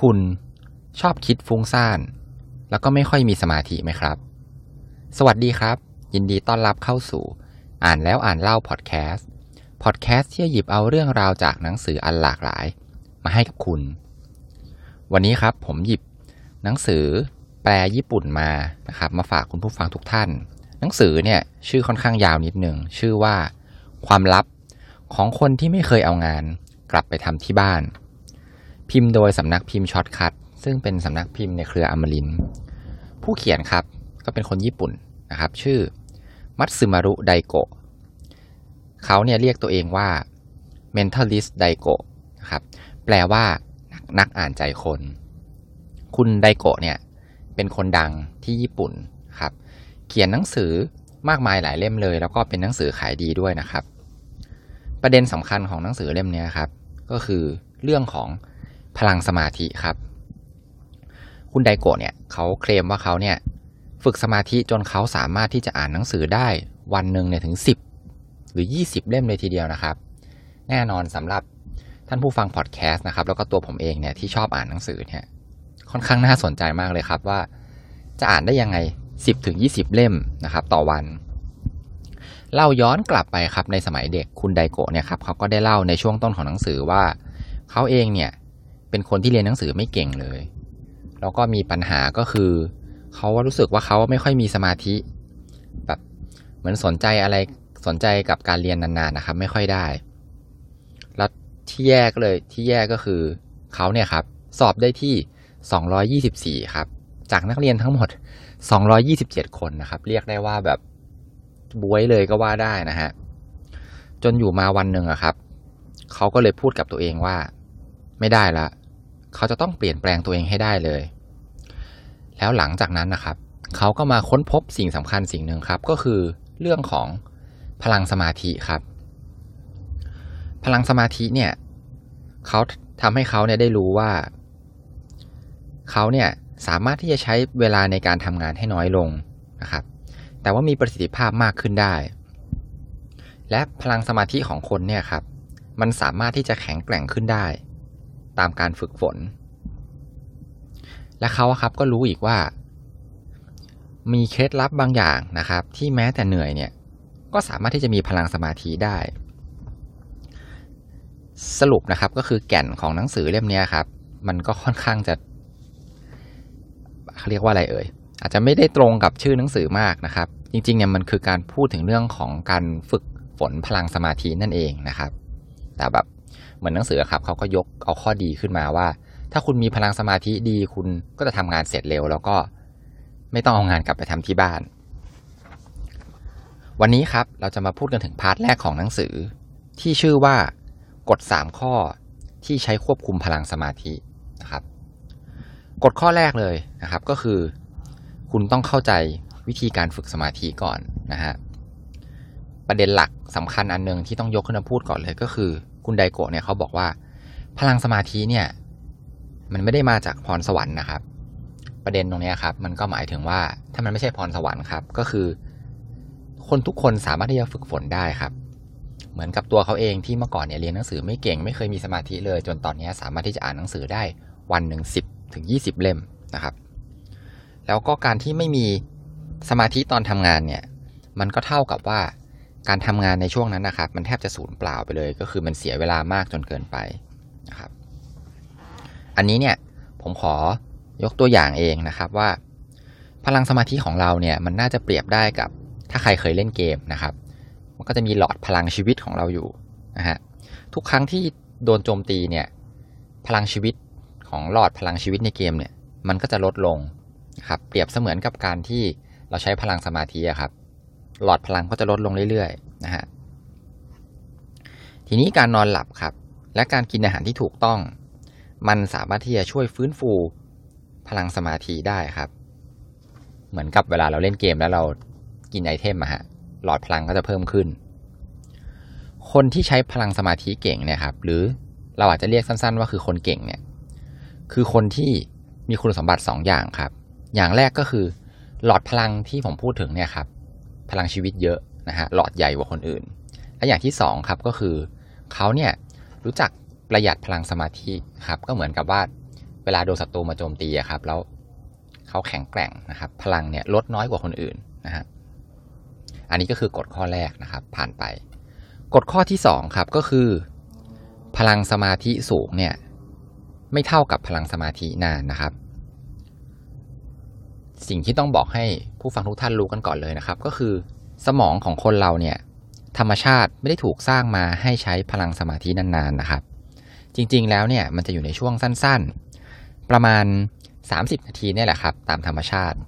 คุณชอบคิดฟุ้งซ่าน แล้วก็ไม่ค่อยมีสมาธิไหมครับ สวัสดีครับ ยินดีต้อนรับเข้าสู่ อ่านแล้วอ่านเล่าพอดแคสต์พอดแคสต์ที่จะหยิบเอาเรื่องราวจากหนังสืออันหลากหลาย มาให้กับคุณ วันนี้ครับผมหยิบหนังสือแปลญี่ปุ่นมานะครับมาฝากคุณผู้ฟังทุกท่าน หนังสือเนี่ยชื่อค่อนข้างยาวนิดหนึ่งชื่อว่า ความลับของคนที่ไม่เคยเอางาน กลับไปทำที่บ้าน พิมพ์โดยสำนักพิมพ์ Shortcut ซึ่งเป็นสำนักพิมพ์ในเครืออมรินทร์ผู้เขียนครับก็เป็นคนญี่ปุ่นนะครับ ชื่อมัตสึมารุไดโกะเขาเนี่ยเรียกตัวเองว่า mentalist ไดโกะนะครับ แปลว่านักนักอ่านใจคน คุณไดโกะเนี่ย เป็นคนดังที่ญี่ปุ่นครับ เขียนหนังสือมากมายหลายเล่มเลย แล้วก็เป็นหนังสือขายดีด้วยนะครับ ประเด็นสำคัญของหนังสือเล่มนี้ครับ ก็คือเรื่องของ พลังสมาธิครับ คุณไดโกะเนี่ยเขาเคลมว่าเขาเนี่ยฝึกสมาธิจนเขาสามารถที่จะอ่านหนังสือได้วันหนึ่งเนี่ยถึง 10 หรือ 20 เล่มเลยทีเดียวนะครับ แน่นอนสำหรับท่านผู้ฟังพอดแคสต์นะครับ แล้วก็ตัวผมเองเนี่ยที่ชอบอ่านหนังสือเนี่ยค่อนข้างน่าสนใจมากเลยครับว่าจะอ่านได้ยังไง 10ถึง20 เล่มนะครับ ต่อวัน เล่าย้อนกลับไปครับในสมัยเด็กคุณไดโกะเนี่ยครับเขาก็ได้เล่าในช่วงต้นของหนังสือว่า เขาเองเนี่ย เป็นคนที่เรียนหนังสือไม่เก่งเลย แล้วก็มีปัญหาก็คือ เขารู้สึกว่าเขาไม่ค่อยมีสมาธิแบบเหมือนสนใจอะไรสนใจกับการเรียนนานๆนะครับ ไม่ค่อยได้ แล้วที่แย่ก็เลยที่แย่ก็คือเขาเนี่ยครับ สอบได้ที่ 224 ครับ จากนักเรียนทั้งหมด 227 คนนะครับ เรียกได้ว่าแบบบวยเลยก็ว่าได้นะฮะ จนอยู่มาวันหนึ่งอะครับ เขาก็เลยพูดกับตัวเองว่า ไม่ได้ละ เขาจะต้องเปลี่ยนแปลงตัวเองให้ได้เลย แล้วหลังจากนั้นนะครับ เขาก็มาค้นพบสิ่งสำคัญสิ่งหนึ่งครับ ก็คือเรื่องของพลังสมาธิครับ พลังสมาธิเนี่ยเขาทำให้เขาเนี่ยได้รู้ว่าเขาเนี่ยสามารถที่จะใช้เวลาในการทำงานให้น้อยลงนะครับ แต่ว่ามีประสิทธิภาพมากขึ้นได้ และพลังสมาธิของคนเนี่ยครับ มันสามารถที่จะแข็งแกร่งขึ้นได้ ตามการฝึกฝน และเขาครับก็รู้อีกว่า มีเคล็ดลับบางอย่างนะครับ ที่แม้แต่เหนื่อยเนี่ยก็สามารถที่จะมีพลังสมาธิได้ สรุปนะครับก็คือแก่นของหนังสือเล่มนี้ครับ มันก็ค่อนข้างจะเขาเรียกว่าอะไรเอ่ยอาจจะไม่ได้ตรงกับชื่อหนังสือมากนะครับ จริงๆเนี่ยมันคือการพูดถึงเรื่องของการฝึกฝนพลังสมาธินั่นเองนะครับ แต่แบบ เหมือนหนังสือครับเขาก็ยกเอาข้อดีขึ้นมาว่า ถ้าคุณมีพลังสมาธิดีคุณก็จะทำงานเสร็จเร็ว แล้วก็ไม่ต้องเอางานกลับไปทำที่บ้าน วันนี้ครับเราจะมาพูดกันถึงพาร์ทแรกของหนังสือ ที่ชื่อว่ากฎ3ข้อที่ใช้ควบคุมพลังสมาธินะครับกฎข้อแรกเลยนะครับก็คือ คุณต้องเข้าใจวิธีการฝึกสมาธิก่อนนะฮะประเด็นหลักสำคัญอันหนึ่งที่ต้องยกขึ้นมาพูดก่อนเลยก็คือ คุณไดโกะเนี่ยเขาบอกว่า พลังสมาธิเนี่ย มันไม่ได้มาจากพรสวรรค์นะครับ ประเด็นตรงนี้ครับ มันก็หมายถึงว่าถ้ามันไม่ใช่พรสวรรค์ครับ ก็คือ คนทุกคนสามารถที่จะฝึกฝนได้ครับ เหมือนกับตัวเขาเองที่เมื่อก่อนเนี่ยเรียนหนังสือไม่เก่งไม่เคยมีสมาธิเลย จนตอนนี้สามารถที่จะอ่านหนังสือได้วันหนึ่งสิบถึงยี่สิบเล่มนะครับ แล้วก็การที่ไม่มีสมาธิตอนทำงานเนี่ย มันก็เท่ากับว่า การทำงานในช่วงนั้นนะครับ มันแทบจะสูญเปล่าไปเลย ก็คือมันเสียเวลามากจนเกินไปนะครับ อันนี้เนี่ยผมขอยกตัวอย่างเองนะครับว่า พลังสมาธิของเราเนี่ยมันน่าจะเปรียบได้กับถ้าใครเคยเล่นเกมนะครับ มันก็จะมีหลอดพลังชีวิตของเราอยู่นะฮะทุกครั้งที่โดนโจมตีเนี่ยพลังชีวิตของหลอดพลังชีวิตในเกมเนี่ยมันก็จะลดลงนะครับเปรียบเสมือนกับการที่เราใช้พลังสมาธิครับ หลอดพลังก็จะลดลงเรื่อยๆนะฮะทีนี้การนอนหลับครับ และการกินอาหารที่ถูกต้อง มันสามารถที่จะช่วยฟื้นฟูพลังสมาธิได้ครับ เหมือนกับเวลาเราเล่นเกมแล้วเรากินไอเทมอะฮะหลอดพลังก็จะเพิ่มขึ้น คนที่ใช้พลังสมาธิเก่งเนี่ยครับ หรือเราอาจจะเรียกสั้นๆ ว่าคือคนเก่งเนี่ย คือคนที่มีคุณสมบัติ2ออย่างครับ อย่างแรกก็คือ หลอดพลังที่ผมพูดถึงเนี่ยครับ พลังชีวิตเยอะนะฮะหลอดใหญ่กว่าคนอื่น และอย่างที่2ครับก็คือเขาเนี่ยรู้จักประหยัดพลังสมาธิครับก็เหมือนกับว่าเวลาโดนศัตรูมาโจมตีครับแล้วเขาแข็งแกร่งนะครับพลังเนี่ยลดน้อยกว่าคนอื่นนะฮะอันนี้ก็คือกฎข้อแรกนะครับผ่านไป กฎข้อที่สองครับก็คือ พลังสมาธิสูงเนี่ยไม่เท่ากับพลังสมาธินานนะครับ สิ่งที่ต้องบอกให้ผู้ฟังทุกท่านรู้กันก่อนเลยนะครับ ก็คือสมองของคนเราเนี่ยธรรมชาติไม่ได้ถูกสร้างมาให้ใช้พลังสมาธินานๆนะครับ จริงๆแล้วเนี่ยมันจะอยู่ในช่วงสั้นๆ ประมาณ 30 นาทีเนี่ยแหละครับ ตามธรรมชาติ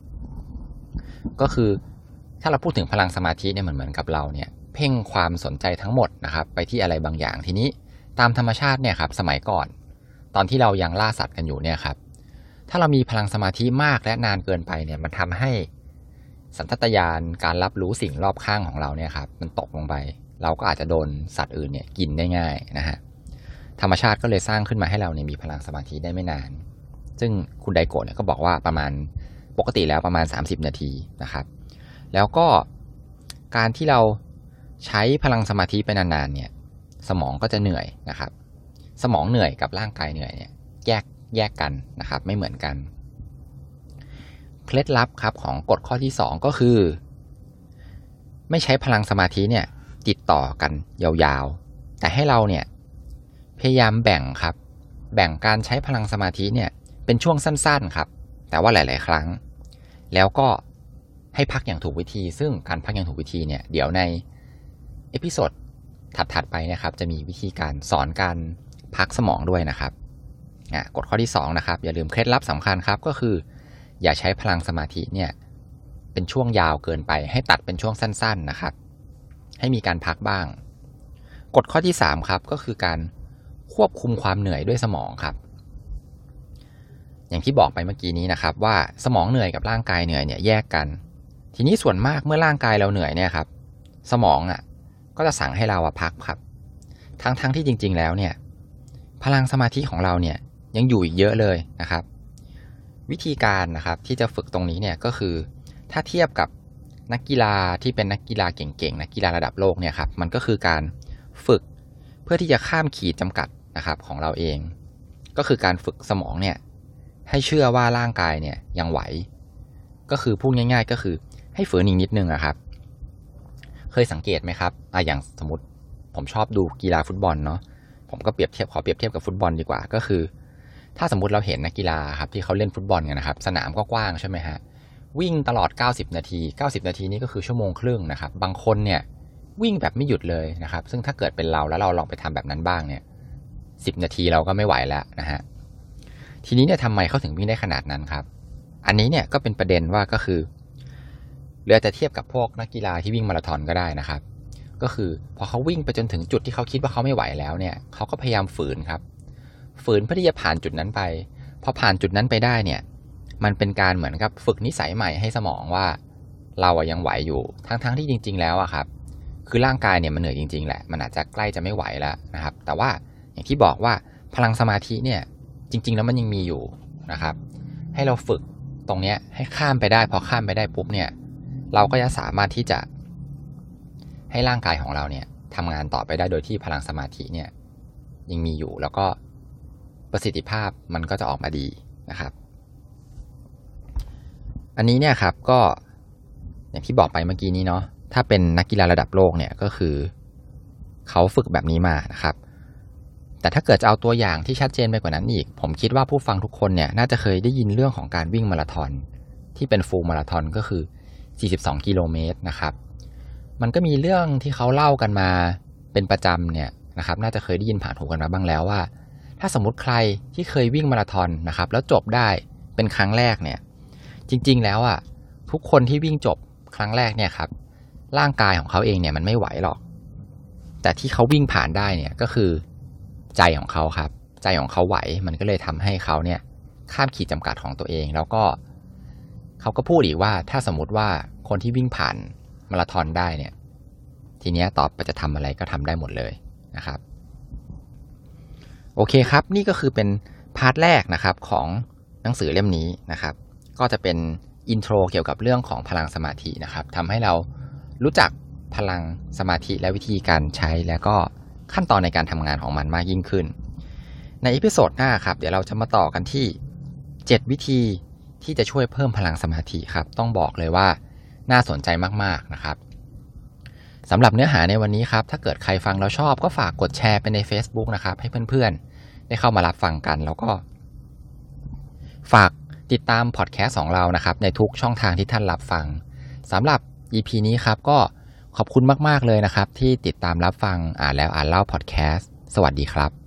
ก็คือถ้าเราพูดถึงพลังสมาธิเนี่ยเหมือนเหมือนกับเราเนี่ยเพ่งความสนใจทั้งหมดนะครับ ไปที่อะไรบางอย่างทีนี้ตามธรรมชาติเนี่ยครับสมัยก่อน ตอนที่เรายังล่าสัตว์กันอยู่เนี่ยครับ ถ้าเรามีพลังสมาธิมากและนานเกินไปเนี่ยมันทำให้สัญชาตญาณการรับรู้สิ่งรอบข้างของเราเนี่ยครับมันตกลงไป เราก็อาจจะโดนสัตว์อื่นเนี่ยกินได้ง่ายนะฮะธรรมชาติก็เลยสร้างขึ้นมาให้เราเนี่ยมีพลังสมาธิได้ไม่นาน ซึ่งคุณไดโกะเนี่ยก็บอกว่าประมาณปกติแล้วประมาณ 30 นาทีนะครับ แล้วก็การที่เราใช้พลังสมาธิไปนานๆเนี่ยสมองก็จะเหนื่อยนะครับ สมองเหนื่อยกับร่างกายเหนื่อยเนี่ยแยก แยกกันนะครับไม่เหมือนกัน เคล็ดลับครับของกฎข้อที่สองก็คือ ไม่ใช้พลังสมาธิเนี่ยติดต่อกันยาวๆ แต่ให้เราเนี่ยพยายามแบ่งครับ แบ่งการใช้พลังสมาธิเนี่ยเป็นช่วงสั้นๆครับ แต่ว่าหลาย ๆ ครั้ง แล้วก็ให้พักอย่างถูกวิธี ซึ่งการพักอย่างถูกวิธีเนี่ยเดี๋ยวในepisode ถัดๆไปนะครับจะมีวิธีการสอนการพักสมองด้วยนะครับ กฎข้อที่2นะครับอย่าลืมเคล็ดลับสำคัญครับก็คือ อย่าใช้พลังสมาธิเนี่ยเป็นช่วงยาวเกินไป ให้ตัดเป็นช่วงสั้น ๆนะครับ ให้มีการพักบ้างกฎข้อที่ 3 ครับก็คือการควบคุมความเหนื่อยด้วยสมองครับ อย่างที่บอกไปเมื่อกี้นี้นะครับ ว่าสมองเหนื่อยกับร่างกายเหนื่อยเนี่ยแยกกัน ทีนี้ส่วนมากเมื่อร่างกายเราเหนื่อยเนี่ยครับ สมองอะก็จะสั่งให้เราพักครับ ทั้งๆทที่จริง ๆ แล้วเนี่ย พลังสมาธิของเราเนี่ย ยังอยู่อีกเยอะเลยนะครับ วิธีการนะครับที่จะฝึกตรงนี้เนี่ยก็คือ ถ้าเทียบกับนักกีฬาที่เป็นนักกีฬาเก่งๆนักกีฬาระดับโลกเนี่ยครับมันก็คือการฝึกเพื่อที่จะข้ามขีดจำกัดนะครับของเราเอง ก็คือการฝึกสมองเนี่ยให้เชื่อว่าร่างกายเนี่ยยังไหว ก็คือพูดง่าย ๆ ก็คือให้ฝืนอีกนิดนึงอะครับ เคยสังเกตไหมครับอะอย่างสมมติผมชอบดูกีฬาฟุตบอลเนาะผมก็เปรียบเทียบขอเปรียบเทียบกับฟุตบอลดีกว่า ก็คือ ถ้าสมมติเราเห็นนักกีฬาครับที่เขาเล่นฟุตบอลกันนะครับ สนามก็กว้างใช่ไหมฮะวิ่งตลอด 90 นาที 90 นาทีนี้ก็คือชั่วโมงครึ่งนะครับ บางคนเนี่ยวิ่งแบบไม่หยุดเลยนะครับ ซึ่งถ้าเกิดเป็นเราแล้วเราลองไปทำแบบนั้นบ้างเนี่ยสินาทีเราก็ไม่ไหวแล้วนะฮะ ทีนี้เนี่ยทำไมเขาถึงวิ่งได้ขนาดนั้นครับ อันนี้เนี่ยก็เป็นประเด็นว่าก็คือเรือจะเทียบกับพวกนักกีฬาที่วิ่งมาราธอนก็ได้นะครับ ก็คือพอเขาวิ่งไปจนถึงจุดที่เขาคิดว่าเขาไม่ไหวแล้วเนี่ย เขาก็พยายามฝืนครับ ฝืนเพื่อที่จะผ่านจุดนั้นไปพอผ่านจุดนั้นไปได้เนี่ย มันเป็นการเหมือนกับฝึกนิสัยใหม่ให้สมองว่า เราอะยังไหวอยู่ทั้งๆทที่จริง ๆ แล้วอะครับ คือร่างกายเนี่ยมันเหนื่อยจริง ๆ แหละ มันอาจจะใกล้จะไม่ไหวแล้วนะครับ แต่ว่าอย่างที่บอกว่าพลังสมาธิเนี่ยจริง ๆ แล้วมันยังมีอยู่นะครับ ให้เราฝึกตรงเนี้ยให้ข้ามไปได้ พอข้ามไปได้ปุ๊บเนี่ย เราก็จะสามารถที่จะ ให้ร่างกายของเราเนี่ยทำงานต่อไปได้โดยที่พลังสมาธิเนี่ยยังมีอยู่แล้วก็ ประสิทธิภาพมันก็จะออกมาดีนะครับ อันนี้เนี่ยครับก็อย่างที่บอกไปเมื่อกี้นี้เนาะถ้าเป็นนักกีฬาระดับโลกเนี่ยก็คือเขาฝึกแบบนี้มานะครับ แต่ถ้าเกิดจะเอาตัวอย่างที่ชัดเจนไปกว่านั้นอีก ผมคิดว่าผู้ฟังทุกคนเนี่ยน่าจะเคยได้ยินเรื่องของการวิ่งมาราธอนที่เป็นฟูลมาราธอนก็คือ 42 กิโลเมตรนะครับ มันก็มีเรื่องที่เขาเล่ากันมาเป็นประจำเนี่ยนะครับ น่าจะเคยได้ยินผ่านหูกันมาบ้างแล้วว่า ถ้าสมมติใครที่เคยวิ่งมาราธอนนะครับ แล้วจบได้เป็นครั้งแรกเนี่ย จริง ๆ แล้วอะทุกคนที่วิ่งจบครั้งแรกเนี่ยครับ ร่างกายของเขาเองเนี่ยมันไม่ไหวหรอก แต่ที่เขาวิ่งผ่านได้เนี่ยก็คือใจของเขาครับ ใจของเขาไหวมันก็เลยทำให้เขาเนี่ยข้ามขีดจำกัดของตัวเอง แล้วก็เขาก็พูดอีกว่าถ้าสมมติว่าคนที่วิ่งผ่านมาราธอนได้เนี่ย ทีเนี้ยตอบไปจะทำอะไรก็ทำได้หมดเลยนะครับ โอเคครับ นี่ก็คือเป็น part แรกนะครับของหนังสือเล่มนี้นะครับ ก็จะเป็น intro เกี่ยวกับเรื่องของพลังสมาธินะครับทำให้เรารู้จักพลังสมาธิและวิธีการใช้ แล้วก็ขั้นตอนในการทำงานของมันมากยิ่งขึ้น ใน episode หน้าครับ เดี๋ยวเราจะมาต่อกันที่ 7 วิธีที่จะช่วยเพิ่มพลังสมาธิครับ ต้องบอกเลยว่าน่าสนใจมากๆนะครับสำหรับเนื้อหาในวันนี้ครับ ถ้าเกิดใครฟังแล้วชอบก็ฝากกดแชร์ไปใน Facebook นะครับ ให้เพื่อนๆ ได้เข้ามารับฟังกัน แล้วก็ ฝากติดตามพอดแคสต์ของเรานะครับ ในทุกช่องทางที่ท่านรับฟังสำหรับ EP นี้ครับก็ขอบคุณมาก ๆ เลยนะครับ ที่ติดตามรับฟังอ่านแล้วอ่านเล่าพอดแคสต์สวัสดีครับ